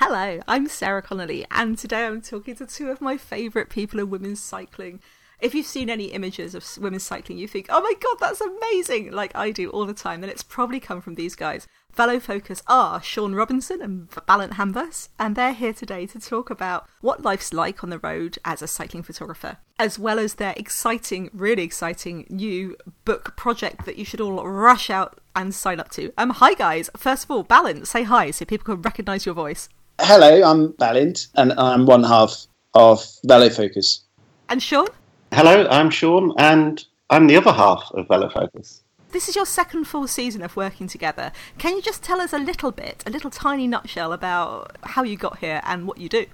Hello, I'm Sarah Connolly, and today I'm talking to two of my favourite people in women's cycling. If you've seen any images of women's cycling, you think, oh my god, that's amazing, like I do all the time, then it's probably come from these guys. Velo Focus are Sean Robinson and Balint Hamvas, and they're here today to talk about what life's like on the road as a cycling photographer, as well as their exciting, really exciting new book project that you should all rush out and sign up to. Um, hi guys. First of all, Balint, say hi so people can recognise your voice. Hello, I'm Balint, and I'm one half of Velo Focus. And Sean? Hello, I'm Sean, and I'm the other half of Velo Focus. This is your second full season of working together. Can you just tell us a little bit, a little tiny nutshell about how you got here and what you do?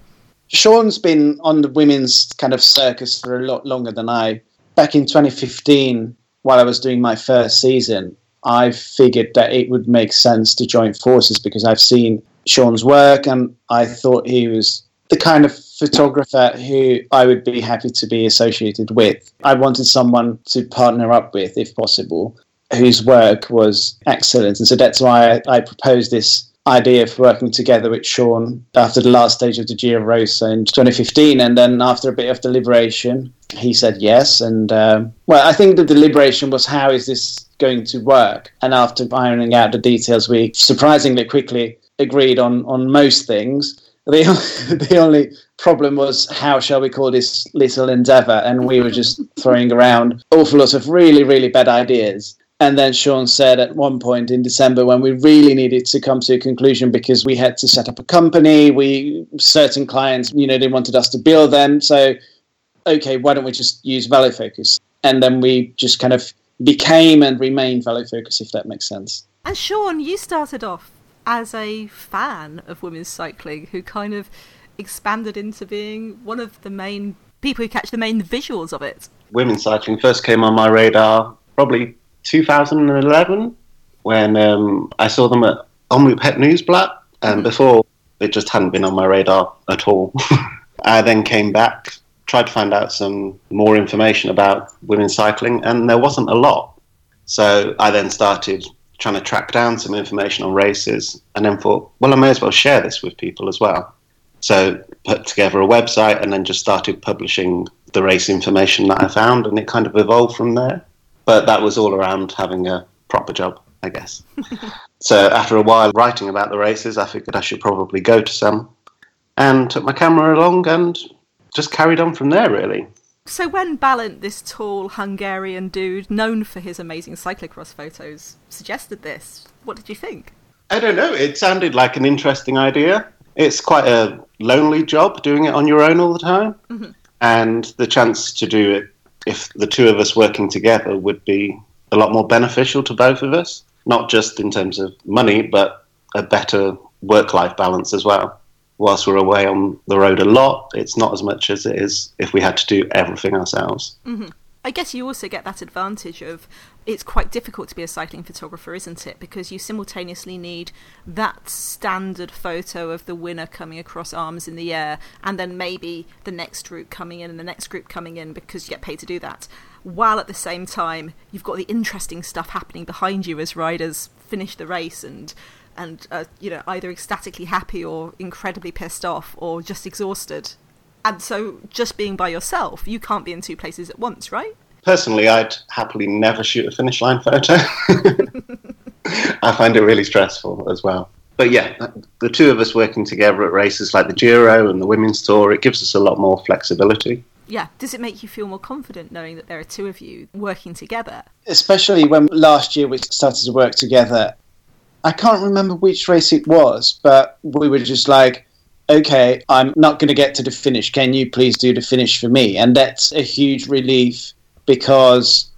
Sean's been on the women's kind of circus for a lot longer than I. Back in 2015, while I was doing my first season, I figured that it would make sense to join forces because I've seen Sean's work, and I thought he was the kind of photographer who I would be happy to be associated with. I wanted someone to partner up with, if possible, whose work was excellent. And so that's why I, I proposed this idea of working together with Sean after the last stage of the Giro Rosa in 2015. And then after a bit of deliberation, he said yes. And um, well, I think the deliberation was how is this going to work? And after ironing out the details, we surprisingly quickly agreed on on most things. The the only problem was how shall we call this little endeavor, and we were just throwing around awful lots of really really bad ideas. And then Sean said at one point in December when we really needed to come to a conclusion because we had to set up a company, we certain clients, you know, they wanted us to bill them. So, okay, why don't we just use Velo Focus? And then we just kind of became and remained Velo Focus, if that makes sense. And Sean, you started off as a fan of women's cycling who kind of expanded into being one of the main people who catch the main visuals of it. Women's cycling first came on my radar probably 2011 when um, I saw them at Omloop Het Nieuwsblad, and before it just hadn't been on my radar at all. I then came back, tried to find out some more information about women's cycling, and there wasn't a lot. So I then started trying to track down some information on races, and then thought, well, I may as well share this with people as well. So put together a website and then just started publishing the race information that I found, and it kind of evolved from there. But that was all around having a proper job, I guess. so after a while writing about the races, I figured I should probably go to some, and took my camera along and just carried on from there, really. So when Balint, this tall Hungarian dude known for his amazing cyclocross photos, suggested this, what did you think? I don't know. It sounded like an interesting idea. It's quite a lonely job doing it on your own all the time, mm-hmm. and the chance to do it if the two of us working together would be a lot more beneficial to both of us, not just in terms of money, but a better work-life balance as well whilst we're away on the road a lot, it's not as much as it is if we had to do everything ourselves. Mm-hmm. I guess you also get that advantage of it's quite difficult to be a cycling photographer, isn't it? Because you simultaneously need that standard photo of the winner coming across arms in the air, and then maybe the next group coming in and the next group coming in because you get paid to do that. While at the same time, you've got the interesting stuff happening behind you as riders finish the race and and uh, you know either ecstatically happy or incredibly pissed off or just exhausted. And so just being by yourself you can't be in two places at once right? Personally i'd happily never shoot a finish line photo. I find it really stressful as well. But yeah the two of us working together at races like the giro and the women's tour it gives us a lot more flexibility. Yeah. Does it make you feel more confident knowing that there are two of you working together? Especially when last year we started to work together I can't remember which race it was, but we were just like, okay, I'm not going to get to the finish. Can you please do the finish for me? And that's a huge relief because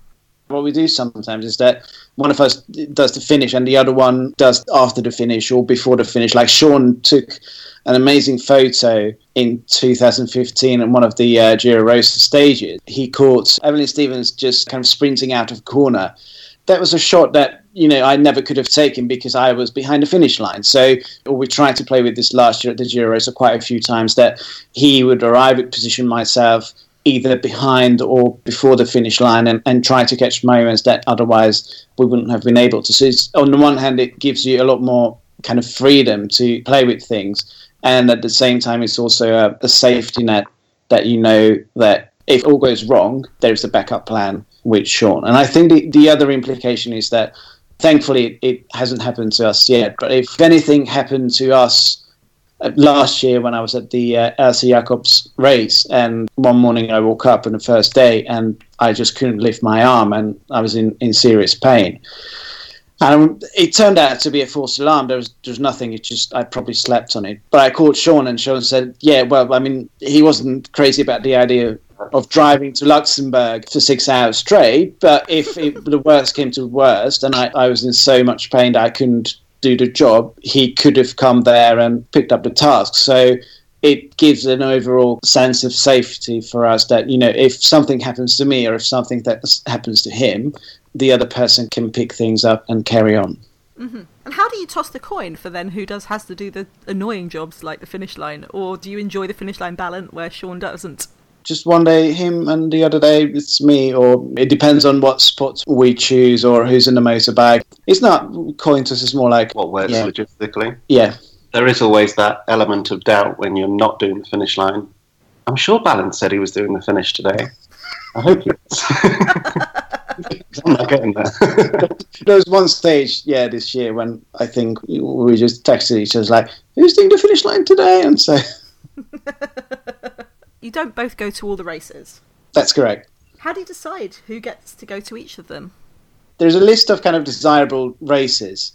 what we do sometimes is that one of us does the finish and the other one does after the finish or before the finish. Like Sean took an amazing photo in 2015 at one of the uh, Giro Rosa stages. He caught Evelyn Stevens just kind of sprinting out of corner. That was a shot that you know, I never could have taken because I was behind the finish line. So we tried to play with this last year at the Giro so quite a few times that he would arrive at position myself either behind or before the finish line and, and try to catch moments that otherwise we wouldn't have been able to. So on the one hand, it gives you a lot more kind of freedom to play with things. and at the same time, it's also a, a safety net that you know that if all goes wrong, there's a backup plan with Sean. And I think the, the other implication is that thankfully it hasn't happened to us yet. But if anything happened to us uh, last year when I was at the uh, Jacobs race, and one morning I woke up on the first day and I just couldn't lift my arm and I was in, in serious pain. And it turned out to be a false alarm. There was, there was nothing. It just I probably slept on it. But I called Sean, and Sean said, "Yeah, well, I mean, he wasn't crazy about the idea of driving to Luxembourg for six hours straight. But if it, the worst came to worst, and I, I was in so much pain that I couldn't do the job, he could have come there and picked up the task. So it gives an overall sense of safety for us that you know if something happens to me or if something that happens to him the other person can pick things up and carry on. Mm-hmm. And how do you toss the coin for then who does has to do the annoying jobs like the finish line, or do you enjoy the finish line Balint where Sean doesn't? Just one day him, and the other day it's me, or it depends on what spot we choose or who's in the motorbike. It's not coin toss; it's more like what works yeah. logistically. Yeah, there is always that element of doubt when you're not doing the finish line. I'm sure Balint said he was doing the finish today. I hope he is. I'm not getting there. there was one stage, yeah, this year when I think we just texted each other like, "Who's doing the finish line today?" And so you don't both go to all the races. That's correct. How do you decide who gets to go to each of them? There's a list of kind of desirable races,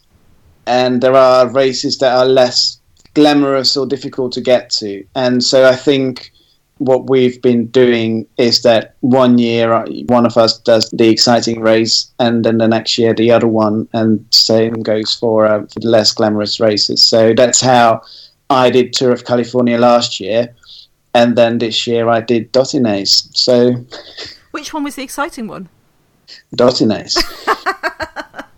and there are races that are less glamorous or difficult to get to. And so I think what we've been doing is that one year uh, one of us does the exciting race, and then the next year the other one, and same goes for, uh, for the less glamorous races. So that's how I did Tour of California last year, and then this year I did Dotinese. So, which one was the exciting one? Dotinese.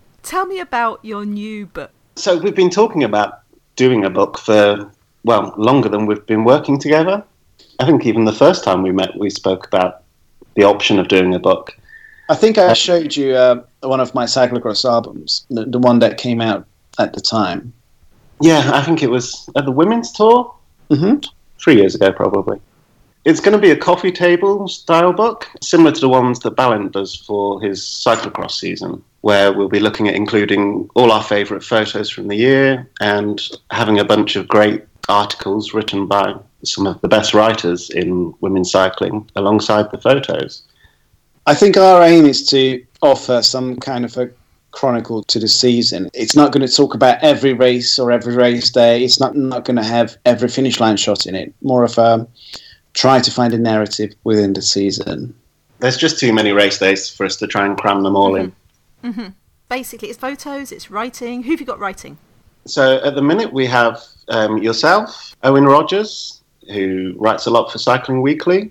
Tell me about your new book. So we've been talking about doing a book for well longer than we've been working together. I think even the first time we met, we spoke about the option of doing a book. I think I showed you uh, one of my cyclocross albums, the, the, one that came out at the time. Yeah, I think it was at the women's tour. Mm-hmm. Three years ago, probably. It's going to be a coffee table style book, similar to the ones that Balint does for his cyclocross season, where we'll be looking at including all our favourite photos from the year and having a bunch of great articles written by some of the best writers in women's cycling alongside the photos. I think our aim is to offer some kind of a chronicle to the season. It's not going to talk about every race or every race day. It's not not going to have every finish line shot in it. More of a try to find a narrative within the season. There's just too many race days for us to try and cram them all mm-hmm. in. Mm-hmm. Basically, it's photos, it's writing. Who have you got writing? So at the minute, we have um, yourself, Owen Rogers, who writes a lot for Cycling Weekly,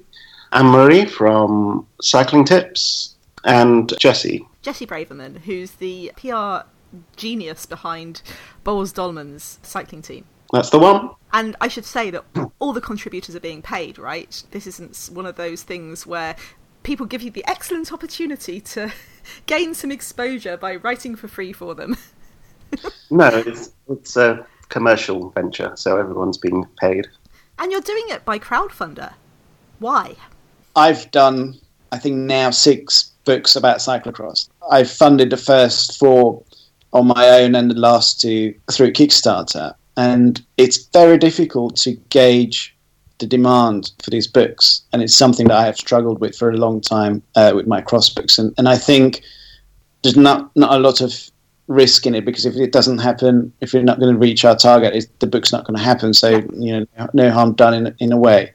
Anne Marie from Cycling Tips, and Jessi. Jessi Braverman, who's the PR genius behind Boels Dolmans cycling team. That's the one. And I should say that all the contributors are being paid, right? This isn't one of those things where people give you the excellent opportunity to gain some exposure by writing for free for them. no, it's, it's a commercial venture, so everyone's being paid. And you're doing it by crowdfunder. Why? I've done, I think, now six books about cyclocross. I've funded the first four on my own and the last two through Kickstarter. And it's very difficult to gauge the demand for these books. And it's something that I have struggled with for a long time uh, with my cross books. And, and I think there's not, not a lot of risk in it because if it doesn't happen, if we're not going to reach our target, the book's not going to happen. So you know, no harm done in in a way.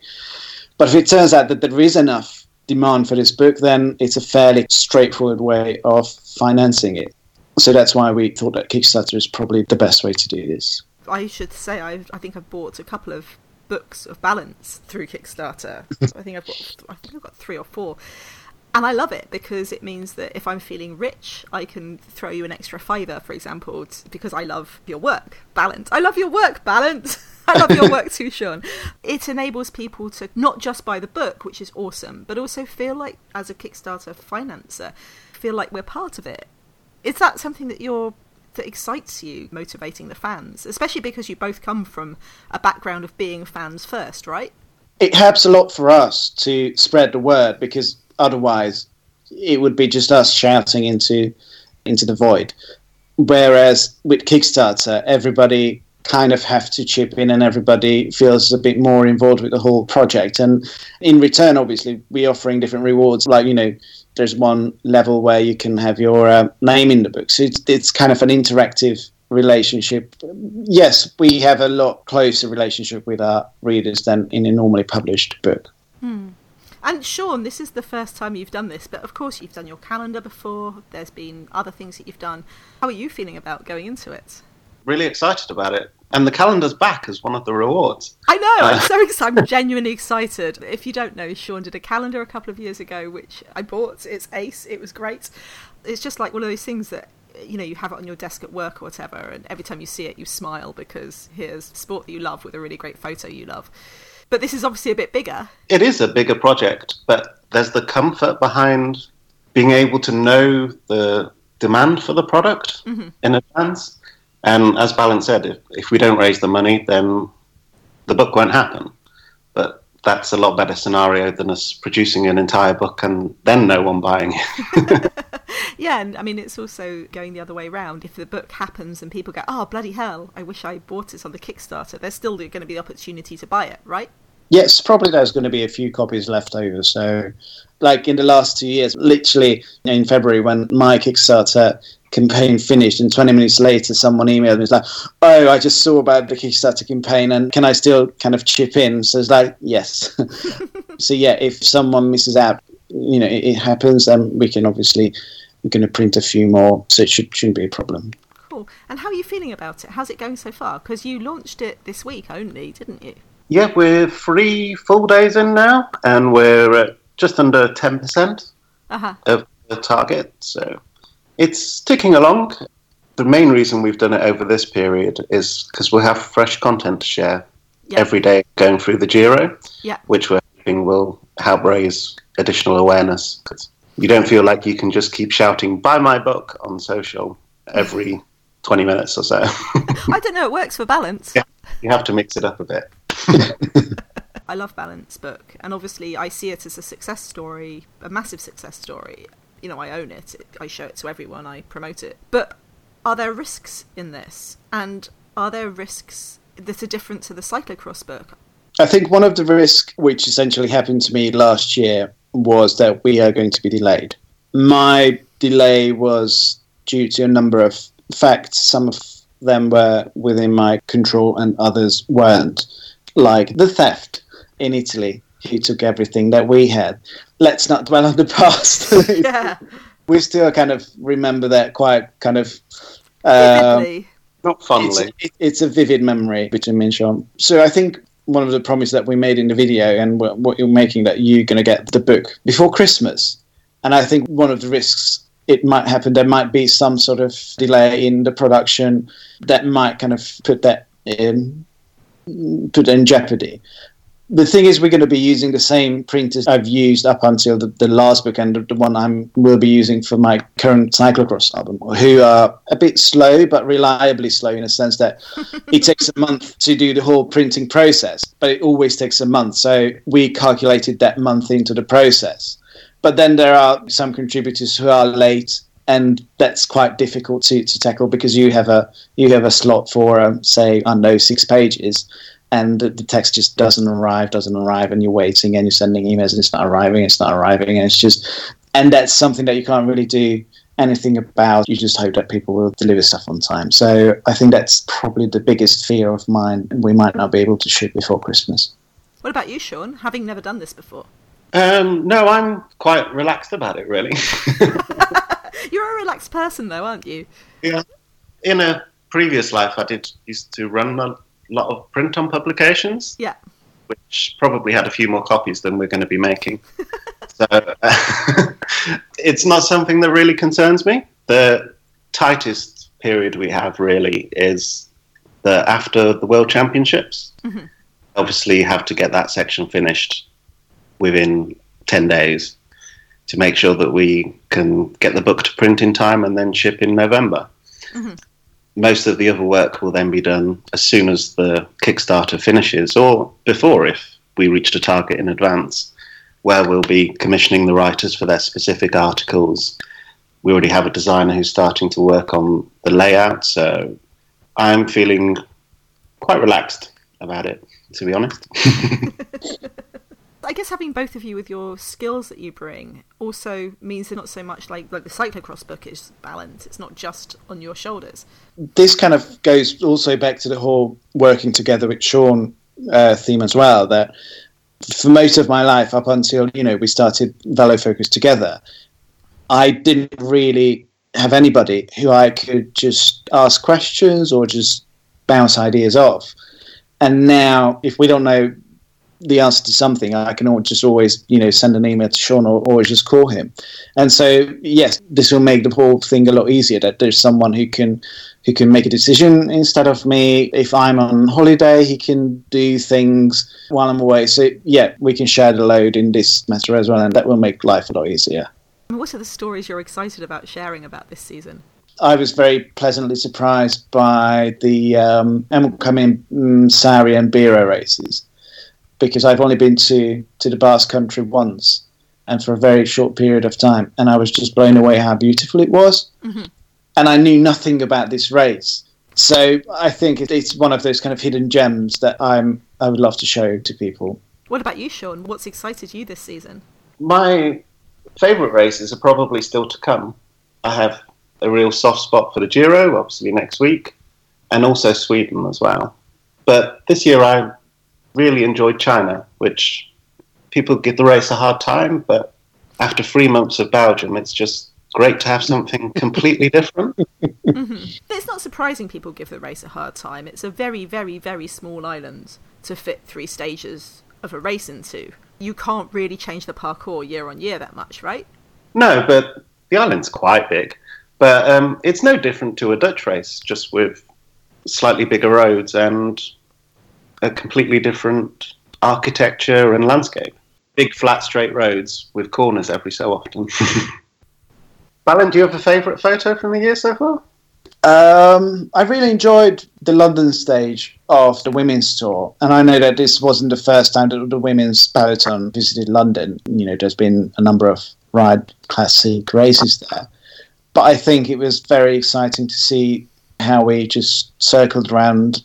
But if it turns out that there is enough demand for this book, then it's a fairly straightforward way of financing it. So that's why we thought that Kickstarter is probably the best way to do this. I should say I've, I think I've bought a couple of books of Balint through Kickstarter. I think I've got I think I've got three or four and I love it because it means that if I'm feeling rich, I can throw you an extra fiver, for example, because I love your work, Balint. I love your work, Balint. I love your work too, Sean. It enables people to not just buy the book, which is awesome, but also feel like, as a Kickstarter financer, feel like we're part of it. Is that something that you're that excites you motivating the fans, especially because you both come from a background of being fans first, right? It helps a lot for us to spread the word because otherwise it would be just us shouting into into the void. Whereas with Kickstarter, everybody kind of have to chip in and everybody feels a bit more involved with the whole project. And in return, obviously, we're offering different rewards. Like, you know, there's one level where you can have your uh, name in the book. So it's, it's kind of an interactive relationship. Yes, we have a lot closer relationship with our readers than in a normally published book. Hmm. And Sean, this is the first time you've done this, but of course you've done your calendar before. There's been other things that you've done. How are you feeling about going into it? Really excited about it. And the calendar's back as one of the rewards. I know, I'm uh, so excited. I'm genuinely excited. If you don't know, Sean did a calendar a couple of years ago, which I bought. It's ace. It was great. It's just like one of those things that you know you have it on your desk at work or whatever and every time you see it you smile because here's sport that you love with a really great photo you love but this is obviously a bit bigger. It is a bigger project, but there's the comfort behind being able to know the demand for the product mm-hmm. in advance. And as Balint said, if, if we don't raise the money, then the book won't happen. But that's a lot better scenario than us producing an entire book and then no one buying it. yeah, and I mean, it's also going the other way around. If the book happens and people go, oh, bloody hell, I wish I bought it on the Kickstarter, there's still going to be the opportunity to buy it, right? Yes, probably there's going to be a few copies left over. So, like in the last two years, literally in February when my Kickstarter campaign finished, and 20 minutes later, someone emailed me, it's like, oh, I just saw about the Kickstarter campaign, and can I still kind of chip in? So it's like, yes. so, yeah, if someone misses out, you know, it, it happens, then we can obviously we're going to print a few more, so it should, shouldn't be a problem. Cool. And how are you feeling about it? How's it going so far? Because you launched it this week only, didn't you? Yeah, we're three full days in now, and we're at just under 10% uh-huh. of the target. So it's ticking along. The main reason we've done it over this period is because we have fresh content to share yep. every day going through the Giro, yep. which we're hoping will help raise additional awareness. Because you don't feel like you can just keep shouting "Buy my book" on social every twenty minutes or so. I don't know. It works for Balint. Yeah, you have to mix it up a bit. I love Balint's book, and obviously I see it as a success story, a massive success story. You know, I own it. I show it to everyone. I promote it. But are there risks in this? And are there risks that are different to the cyclocross book? I think one of the risks, which essentially happened to me last year, was that we are going to be delayed. My delay was due to a number of facts. Some of them were within my control and others weren't. Like the theft in Italy, who took everything that we had. Let's not dwell on the past. yeah. we still kind of remember that quite kind of. Um, not fondly. It's, it's, a vivid memory between me and Sean. So I think one of the promises that we made in the video and what you're making that you're going to get the book before Christmas. And I think one of the risks it might happen, there might be some sort of delay in the production that might kind of put that in, put in jeopardy the thing is, we're going to be using the same printers I've used up until the, the last book and the one I will be using for my current cyclocross album, who are a bit slow but reliably slow in a sense that it takes a month to do the whole printing process, but it always takes a month. So we calculated that month into the process. But then there are some contributors who are late and that's quite difficult to, to tackle because you have a you have a slot for um, say I don't know six pages and the, the, text just doesn't arrive, doesn't arrive, and you're waiting and you're sending emails and it's not arriving, it's not arriving, and it's just, and that's something that you can't really do anything about. You just hope that people will deliver stuff on time. So I think that's probably the biggest fear of mine. We might not be able to shoot before Christmas. What about you, Sean? Having never done this before? Um, no, I'm quite relaxed about it, really. You're a relaxed person, though, aren't you? Yeah. In a previous life, I did used to run lot of print on publications. Yeah. Which probably had a few more copies than we're going to be making. so uh, it's not something that really concerns me. The tightest period we have really is the after the World Championships. Mm-hmm. Obviously, you have to get that section finished within 10 days to make sure that we can get the book to print in time and then ship in November. Mm-hmm. Most of the other work will then be done as soon as the Kickstarter finishes, or before if we reached a target in advance, where we'll be commissioning the writers for their specific articles. We already have a designer who's starting to work on the layout, so I'm feeling quite relaxed about it, to be honest. I guess having both of you with your skills that you bring also means they're not so much like like the cyclocross book is Balint's. It's not just on your shoulders. This kind of goes also back to the whole working together with Sean uh, theme as well. That for most of my life, up until you know we started Velo Focus together, I didn't really have anybody who I could just ask questions or just bounce ideas off. And now, if we don't know the answer to something, I can just always, you know, send an email to Sean or, or just call him. And so, yes, this will make the whole thing a lot easier. That there's someone who can who can make a decision instead of me. If I'm on holiday, he can do things while I'm away. So yeah, we can share the load in this matter as well, and that will make life a lot easier. What are the stories you're excited about sharing about this season? I was very pleasantly surprised by the um, coming um, Sari and Biro races because I've only been to, to the Basque Country once and for a very short period of time, and I was just blown away how beautiful it was. Mm-hmm. And I knew nothing about this race, so I think it's one of those kind of hidden gems that I'm I would love to show to people. What about you, Sean? What's excited you this season? My favourite races are probably still to come. I have a real soft spot for the Giro, obviously next week, and also Sweden as well. But this year I really enjoyed China, which people give the race a hard time, but after three months of Belgium, it's just great to have something completely different. mm-hmm. It's not surprising people give the race a hard time. It's a very, very, very small island to fit three stages of a race into. You can't really change the parcours year on year that much, right? No, but the island's quite big. But um, it's no different to a Dutch race, just with slightly bigger roads and a completely different architecture and landscape. Big, flat, straight roads with corners every so often. Balint, do you have a favourite photo from the year so far? Um, I really enjoyed the London stage of the women's tour, and I know that this wasn't the first time that the women's peloton visited London. You know, there's been a number of ride classic races there, but I think it was very exciting to see how we just circled around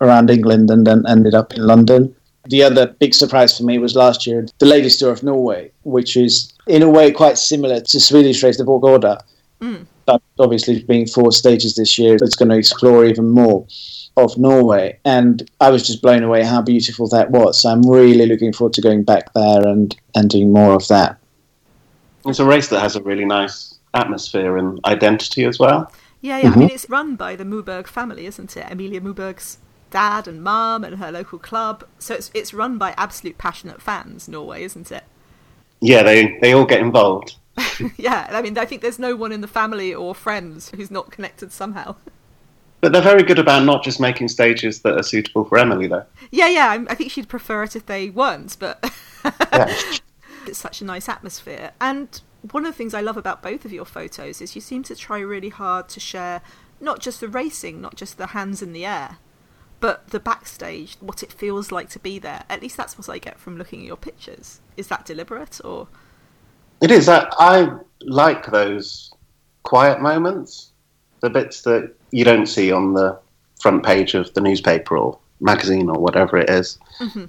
around England and then ended up in London. The other big surprise for me was last year, the Ladies Tour of Norway, which is in a way quite similar to Swedish race, the Vårgårda. Mm. But obviously, being four stages this year, it's going to explore even more of Norway. And I was just blown away how beautiful that was. So I'm really looking forward to going back there and, and doing more of that. It's a race that has a really nice atmosphere and identity as well. Yeah, yeah. Mm-hmm. I mean, it's run by the Moberg family, isn't it? Emilia Moberg's dad and mum and her local club. So it's it's run by absolute passionate fans, Norway, isn't it? Yeah, they they all get involved. yeah, I mean, I think there's no one in the family or friends who's not connected somehow. But they're very good about not just making stages that are suitable for Emily, though. Yeah, yeah. I think she'd prefer it if they weren't, but yeah. it's such a nice atmosphere. And one of the things I love about both of your photos is you seem to try really hard to share not just the racing, not just the hands in the air, but the backstage, what it feels like to be there. At least that's what I get from looking at your pictures. Is that deliberate or? It is. I, I like those quiet moments, the bits that you don't see on the front page of the newspaper or magazine or whatever it is. Mm-hmm.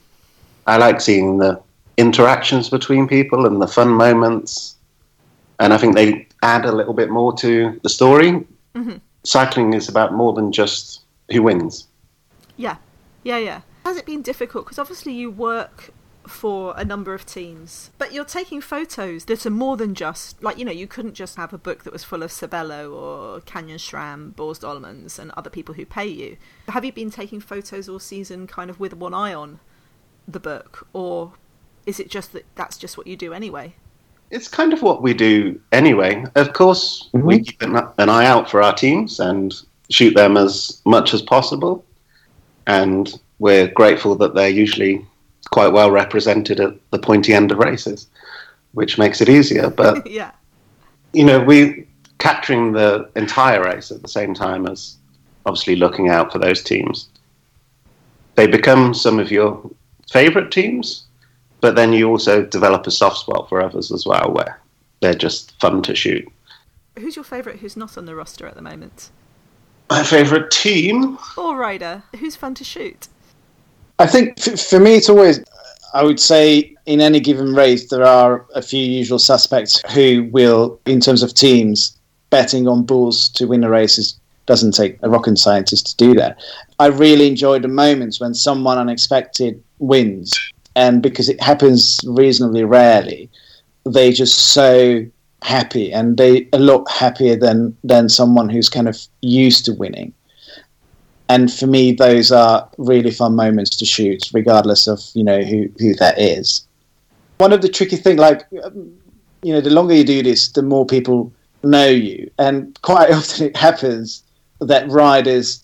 I like seeing the interactions between people and the fun moments and I think they add a little bit more to the story. Mm-hmm. Cycling is about more than just who wins. Yeah, yeah, yeah. Has it been difficult? Because obviously you work for a number of teams, but you're taking photos that are more than just like you know you couldn't just have a book that was full of Sabelo or Canyon SRAM, Boels Dolmans, and other people who pay you. Have you been taking photos all season, kind of with one eye on the book, or is it just that that's just what you do anyway? It's kind of what we do anyway. Of course, mm-hmm. we keep an, an, eye out for our teams and shoot them as much as possible. And we're grateful that they're usually quite well represented at the pointy end of races, which makes it easier. But yeah, you know, we capturing the entire race at the same time as obviously looking out for those teams. They become some of your favourite teams, but then you also develop a soft spot for others as well, where they're just fun to shoot. Who's your favourite who's not on the roster at the moment? My favourite team? Or rider. Who's fun to shoot? I think f- for me, it's always, I would say, in any given race, there are a few usual suspects who will, in terms of teams, betting on bulls to win a race is, doesn't take a rocket scientist to do that. I really enjoy the moments when someone unexpected wins, and because it happens reasonably rarely, they just so happy and they a lot happier than than someone who's kind of used to winning. And for me those are really fun moments to shoot regardless of you know who who that is. One of the tricky things like um, you know the longer you do this the more people know you. And quite often it happens that riders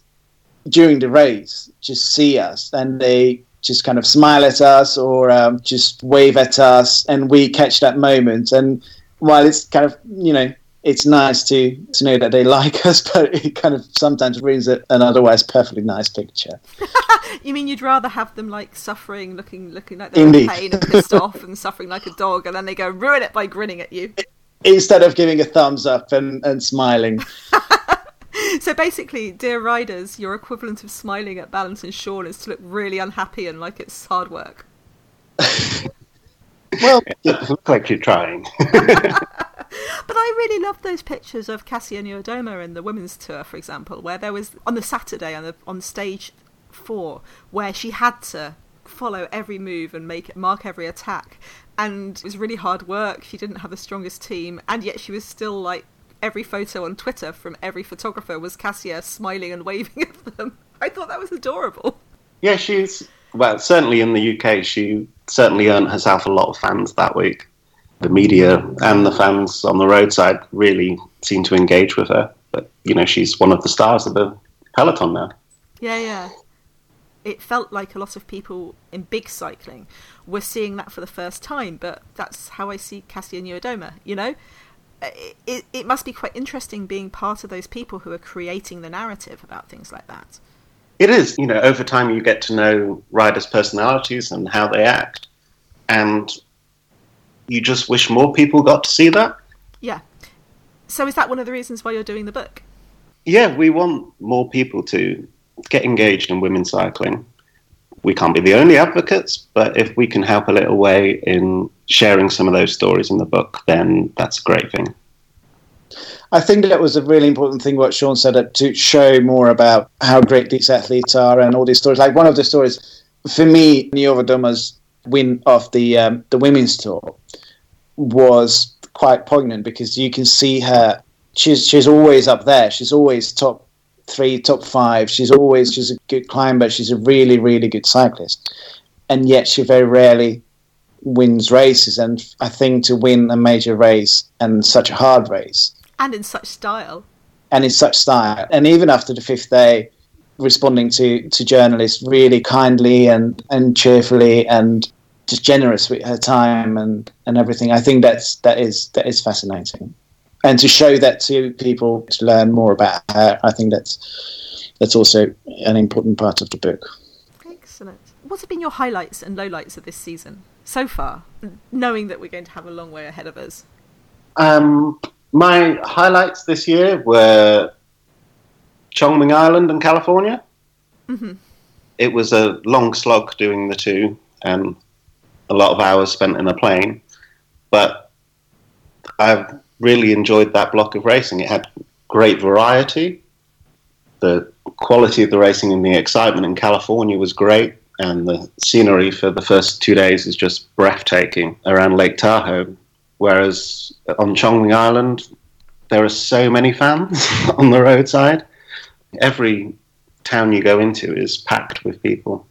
during the race just see us and they just kind of smile at us or um, just wave at us and we catch that moment and while it's kind of you know it's nice to to know that they like us, but it kind of sometimes ruins an otherwise perfectly nice picture. you mean you'd rather have them like suffering, looking looking like they're Indeed. in pain and pissed off and suffering like a dog, and then they go ruin it by grinning at you instead of giving a thumbs up and, and smiling. so basically, dear riders, your equivalent of smiling at Balint and Sean is to look really unhappy and like it's hard work. Well, it looks like you're trying. but I really love those pictures of Kasia Niewiadoma in the women's tour, for example, where there was on the Saturday on the on stage four, where she had to follow every move and make mark every attack, and it was really hard work. She didn't have the strongest team, and yet she was still like every photo on Twitter from every photographer was Kasia smiling and waving at them. I thought that was adorable. Yeah, she's well, certainly in the UK, she certainly earned herself a lot of fans that week. The media and the fans on the roadside really seem to engage with her. But, you know, she's one of the stars of the peloton now. Yeah, yeah. It felt like a lot of people in big cycling were seeing that for the first time, but that's how I see Kasia Niewiadoma, you know? It, it, it must be quite interesting being part of those people who are creating the narrative about things like that. It is. You know, over time you get to know riders' personalities and how they act, and you just wish more people got to see that. Yeah. So is that one of the reasons why you're doing the book? Yeah, we want more people to get engaged in women's cycling. We can't be the only advocates, but if we can help a little way in sharing some of those stories in the book, then that's a great thing. I think that was a really important thing what Sean said uh, to show more about how great these athletes are and all these stories. Like one of the stories for me, Niewiadoma's win of the um, the women's tour was quite poignant because you can see her. She's she's always up there. She's always top three, top five. She's always she's a good climber. She's a really really good cyclist, and yet she very rarely wins races. And I think to win a major race and such a hard race and in such style. And in such style. And even after the fifth day, responding to, to journalists really kindly and, and cheerfully and just generous with her time and, and everything. I think that's that is that is fascinating. And to show that to people to learn more about her, I think that's that's also an important part of the book. Excellent. What have been your highlights and lowlights of this season so far, knowing that we're going to have a long way ahead of us? Um, my highlights this year were Chongming Island and California. Mm-hmm. It was a long slog doing the two, and a lot of hours spent in a plane. But I've really enjoyed that block of racing. It had great variety. The quality of the racing and the excitement in California was great, and the scenery for the first two days is just breathtaking around Lake Tahoe. Whereas on Chongming Island, there are so many fans on the roadside. Every town you go into is packed with people.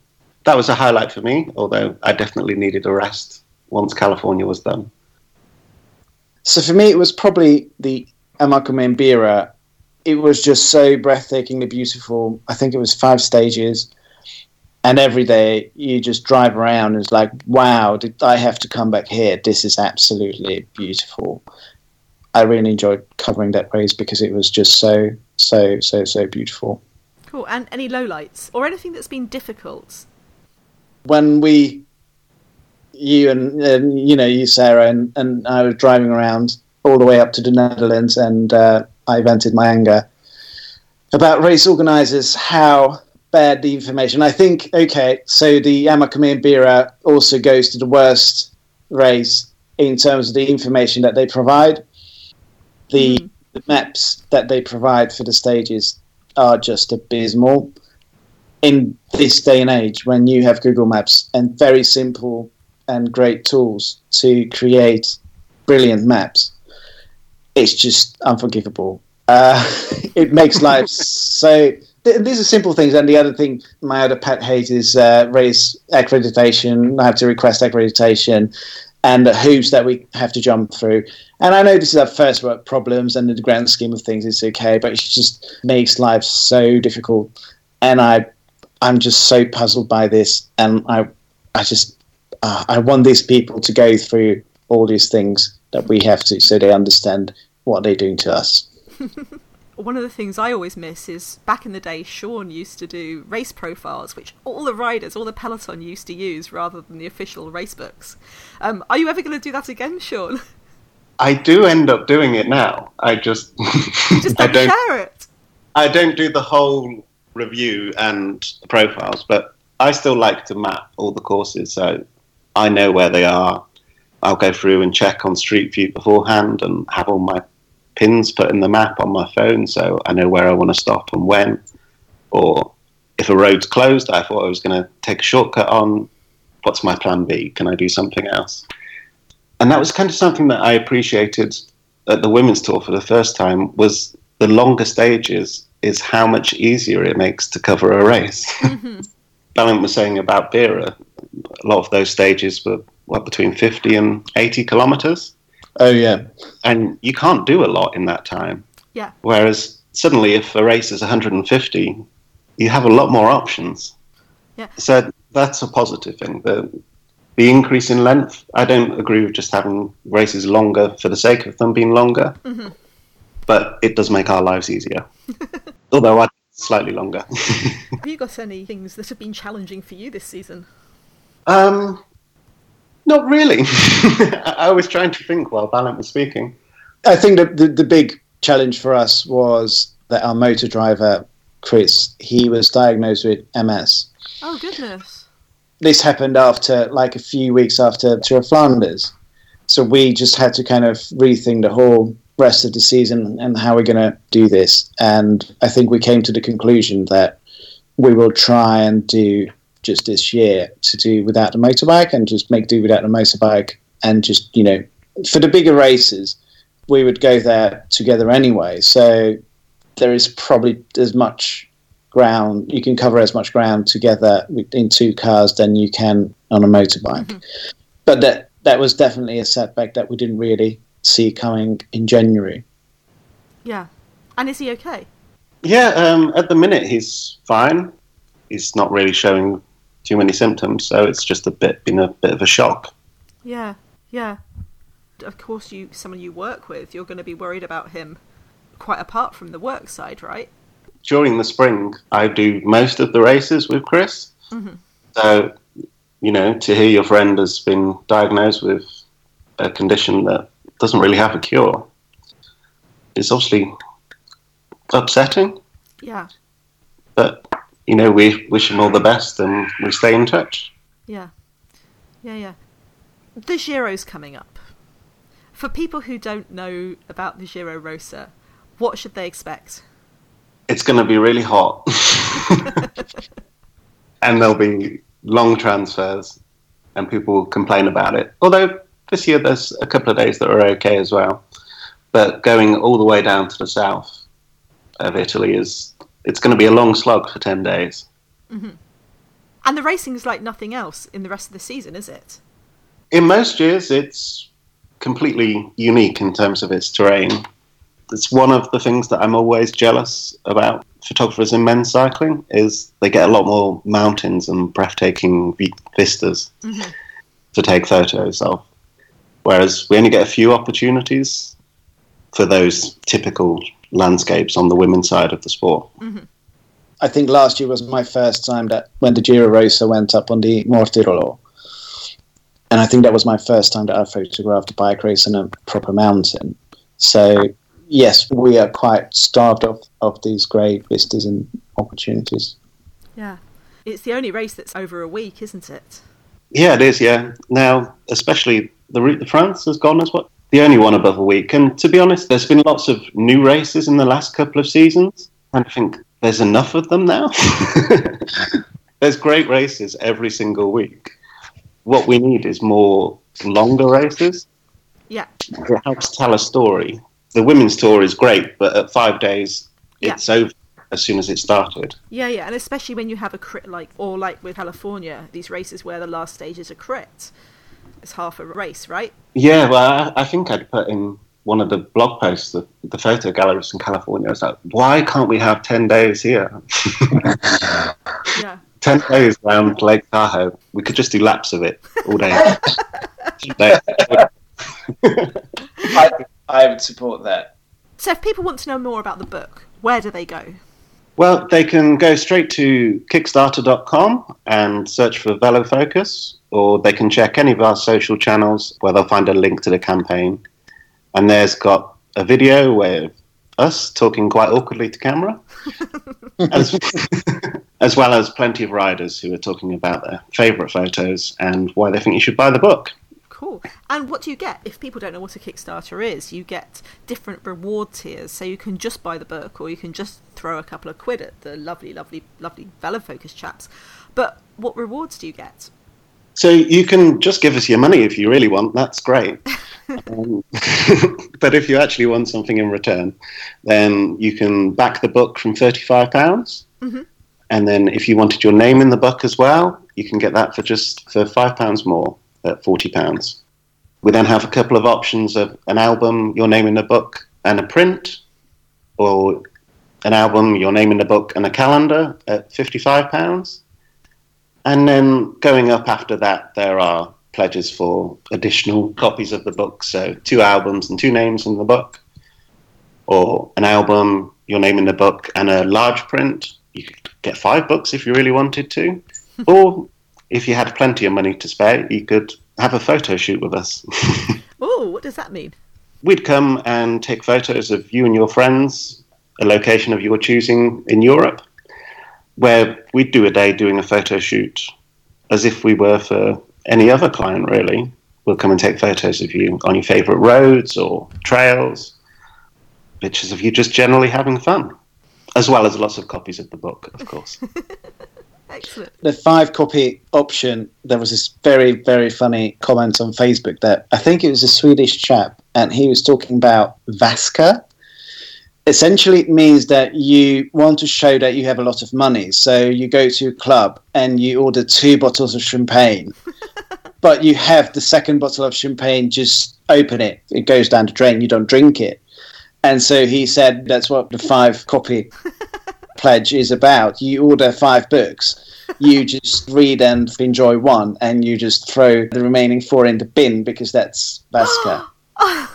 That was a highlight for me, although I definitely needed a rest once California was done. So for me, it was probably the Emakumeen Bira. It was just so breathtakingly beautiful. I think it was five stages and every day you just drive around and it's like wow did i have to come back here this is absolutely beautiful i really enjoyed covering that race because it was just so so so so beautiful Cool. And any lowlights or anything that's been difficult? When we, you and, and you know you Sarah and, and I were driving around all the way up to the Netherlands, and uh, I vented my anger about race organisers how bad the information. I think okay, so the Emakumeen Bira also goes to the worst race in terms of the information that they provide. The, Mm. the maps that they provide for the stages are just abysmal. In this day and age, when you have Google Maps and very simple and great tools to create brilliant maps, it's just unforgivable. Uh, it makes life so. th- These are simple things, and the other thing, my other pet hate is uh, race accreditation. I have to request accreditation, and the hoops that we have to jump through. And I know this is our first world problems, and in the grand scheme of things, it's okay, but it just makes life so difficult. And I, I'm just so puzzled by this, and I, I just, uh, I want these people to go through all these things that we have to, so they understand what they're doing to us. One of the things I always miss is back in the day, Sean used to do race profiles, which all the riders, all the peloton used to use rather than the official race books. Um, are you ever going to do that again, Sean? I do end up doing it now. I just, Just I don't don't share it. I don't do the whole review and profiles, but I still like to map all the courses so I know where they are. I'll go through and check on Street View beforehand and have all my pins put in the map on my phone so I know where I want to stop and when. Or if a road's closed, I thought I was going to take a shortcut on. What's my plan B? Can I do something else? And that was kind of something that I appreciated at the women's tour for the first time was the longer stages is how much easier it makes to cover a race. Mm-hmm. Balint was saying about Vera, a lot of those stages were what between 50 and 80 kilometers, Oh yeah, and you can't do a lot in that time. Yeah. Whereas suddenly, if a race is 150, you have a lot more options. Yeah. So that's a positive thing. The the increase in length, I don't agree with just having races longer for the sake of them being longer, Mhm. but it does make our lives easier. Although I slightly longer. Have you got any things that have been challenging for you this season? Um, not really. I was trying to think while Balint was speaking. I think the, the the big challenge for us was that our motor driver Chris he was diagnosed with MS. Oh goodness. This happened after like a few weeks after Tour of Flanders, so we just had to kind of rethink the whole rest of the season and how we're going to do this. And I think we came to the conclusion that we will try and do just this year to do without the motorbike and just make do without the motorbike and just you know for the bigger races we would go there together anyway. So there is probably as much ground you can cover as much ground together in two cars than you can on a motorbike. But that that was definitely a setback that we didn't really see coming in January. Yeah. And is he okay? Yeah, um, at the minute he's fine. He's not really showing too many symptoms, so it's just a bit been a bit of a shock. Yeah. Yeah. Of course, you someone you work with, you're going to be worried about him. Quite apart from the work side, right? During the spring, I do most of the races with Chris. Mhm. So, you know, to hear your friend has been diagnosed with a condition that doesn't really have a cure is obviously upsetting. Yeah. But you know, we wish him all the best and we stay in touch. Yeah. Yeah, yeah. The Giro's coming up. For people who don't know about the Giro Rosa, what should they expect? It's going to be really hot. and there'll be long transfers and people will complain about it. Although this year there's a couple of days that are okay as well. But going all the way down to the south of Italy is it's going to be a long slog for 10 days. And the racing is like nothing else in the rest of the season, is it? In most years it's completely unique in terms of its terrain. It's one of the things that I'm always jealous about photographers in men's cycling is they get a lot more mountains and breathtaking vi- vistas Mhm. to take photos of. Whereas we only get a few opportunities for those typical landscapes on the women's side of the sport. Mm-hmm. I think last year was my first time that when the Giro Rosa went up on the Mortirolo. And I think that was my first time that I photographed a bike race in a proper mountain. So, yes, we are quite starved of, of these great vistas and opportunities. Yeah. It's the only race that's over a week, isn't it? Yeah, it is. Yeah. Now, especially the Route de France has gone as well. The only one above a week. And to be honest, there's been lots of new races in the last couple of seasons. And I think there's enough of them now. there's great races every single week. What we need is more longer races. Yeah. It helps tell a story. The women's tour is great, but at five days, Yeah. it's over as soon as it started. Yeah, yeah, and especially when you have a crit like, or like with California, these races where the last stage is a crit. It's half a race, right? Yeah, well, I, I think I'd put in one of the blog posts of the photo galleries in California. I was like, why can't we have 10 days here? Yeah. 10 days around Lake Tahoe. We could just do laps of it all day. I, I would support that. So if people want to know more about the book, where do they go? Well, they can go straight to Kickstarter.com and search for Velo Focus, or they can check any of our social channels where they'll find a link to the campaign. And there's got a video where us talking quite awkwardly to camera, as, as well as plenty of riders who are talking about their favourite photos and why they think you should buy the book. Cool. And what do you get? If people don't know what a Kickstarter is, you get different reward tiers. So you can just buy the book or you can just throw a couple of quid at the lovely, lovely, lovely Velofocus chaps. But what rewards do you get? So you can just give us your money if you really want. That's great. um, but if you actually want something in return, then you can back the book from thirty-five pounds. Mhm. And then if you wanted your name in the book as well, you can get that for just for five pounds more at forty pounds. We then have a couple of options of an album, your name in the book, and a print, or an album, your name in the book, and a calendar at fifty-five pounds. And then going up after that, there are pledges for additional copies of the book. So two albums and two names in the book, or an album, your name in the book, and a large print. You could get five books if you really wanted to, or if you had plenty of money to spare, you could have a photo shoot with us. Oh, what does that mean? We'd come and take photos of you and your friends, a location of your choosing in Europe, where we'd do a day doing a photo shoot as if we were for any other client, really. We'll come and take photos of you on your favourite roads or trails, pictures of you just generally having fun, as well as lots of copies of the book, of course. Excellent. the five copy option, there was this very, very funny comment on Facebook that I think it was a Swedish chap, and he was talking about Vaska. Essentially, it means that you want to show that you have a lot of money. So you go to a club and you order two bottles of champagne, but you have the second bottle of champagne, just open it. It goes down the drain, you don't drink it. And so he said that's what the five copy pledge is about. You order five books, you just read and enjoy one, and you just throw the remaining four in the bin because that's Vaska. Oh,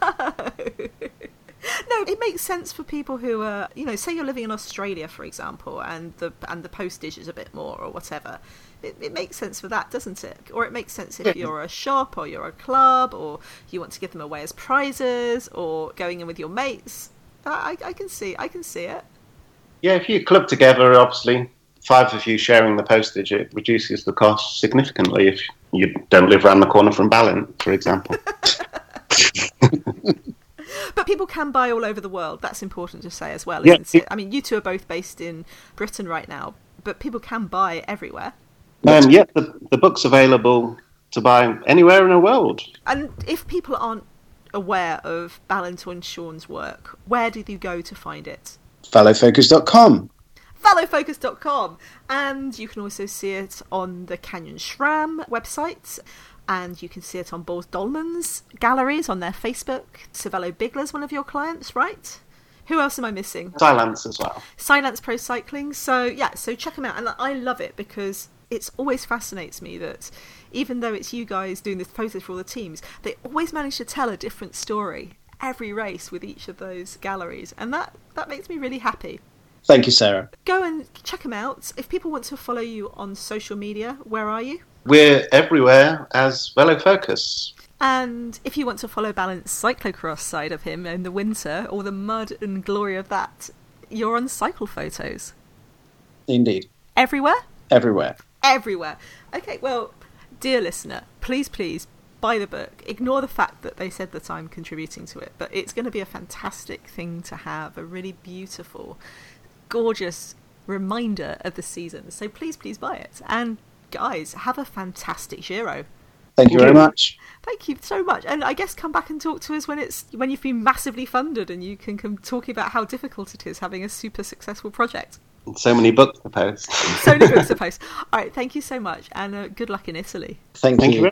no. No, it makes sense for people who are, you know, say you're living in Australia, for example, and the and the postage is a bit more or whatever. It, it makes sense for that, doesn't it? Or it makes sense if you're a shop or you're a club or you want to give them away as prizes or going in with your mates. I I can see, I can see it. Yeah, if you club together, obviously, five of you sharing the postage, it reduces the cost significantly if you don't live around the corner from Ballin, for example. But people can buy all over the world. That's important to say as well, Yeah. I mean, you two are both based in Britain right now, but people can buy everywhere. um, yeah, the, the book's available to buy anywhere in the world. And if people aren't aware of Balint and Sean's work, where do you go to find it? Velofocus.com. Velofocus.com. And you can also see it on the Canyon SRAM website. And you can see it on Boels Dolmans galleries on their Facebook. Cervélo-Bigla's one of your clients, right? Who else am I missing? Cylance as well. Cylance Pro Cycling. So yeah, so check them out, and I love it because it's always fascinates me that even though it's you guys doing the photos for all the teams, they always manage to tell a different story every race with each of those galleries, and that that makes me really happy. Thank you, Sarah. Go and check them out. If people want to follow you on social media, where are you? We're everywhere as Velo Focus. And if you want to follow Balint's cyclocross side of him in the winter, or the mud and glory of that, you're on Cycle Photos. Indeed. Everywhere? Everywhere. Everywhere. Okay, well, dear listener, please, please buy the book. Ignore the fact that they said that I'm contributing to it, but it's going to be a fantastic thing to have, a really beautiful, gorgeous reminder of the season. So please, please buy it. And guys, have a fantastic Giro. Thank you very much. Thank you so much, and I guess come back and talk to us when it's when you've been massively funded and you can come talking about how difficult it is having a super successful project. So many books to post. so many books to post. All right, thank you so much, and uh, good luck in Italy. Thank, Thank you. you.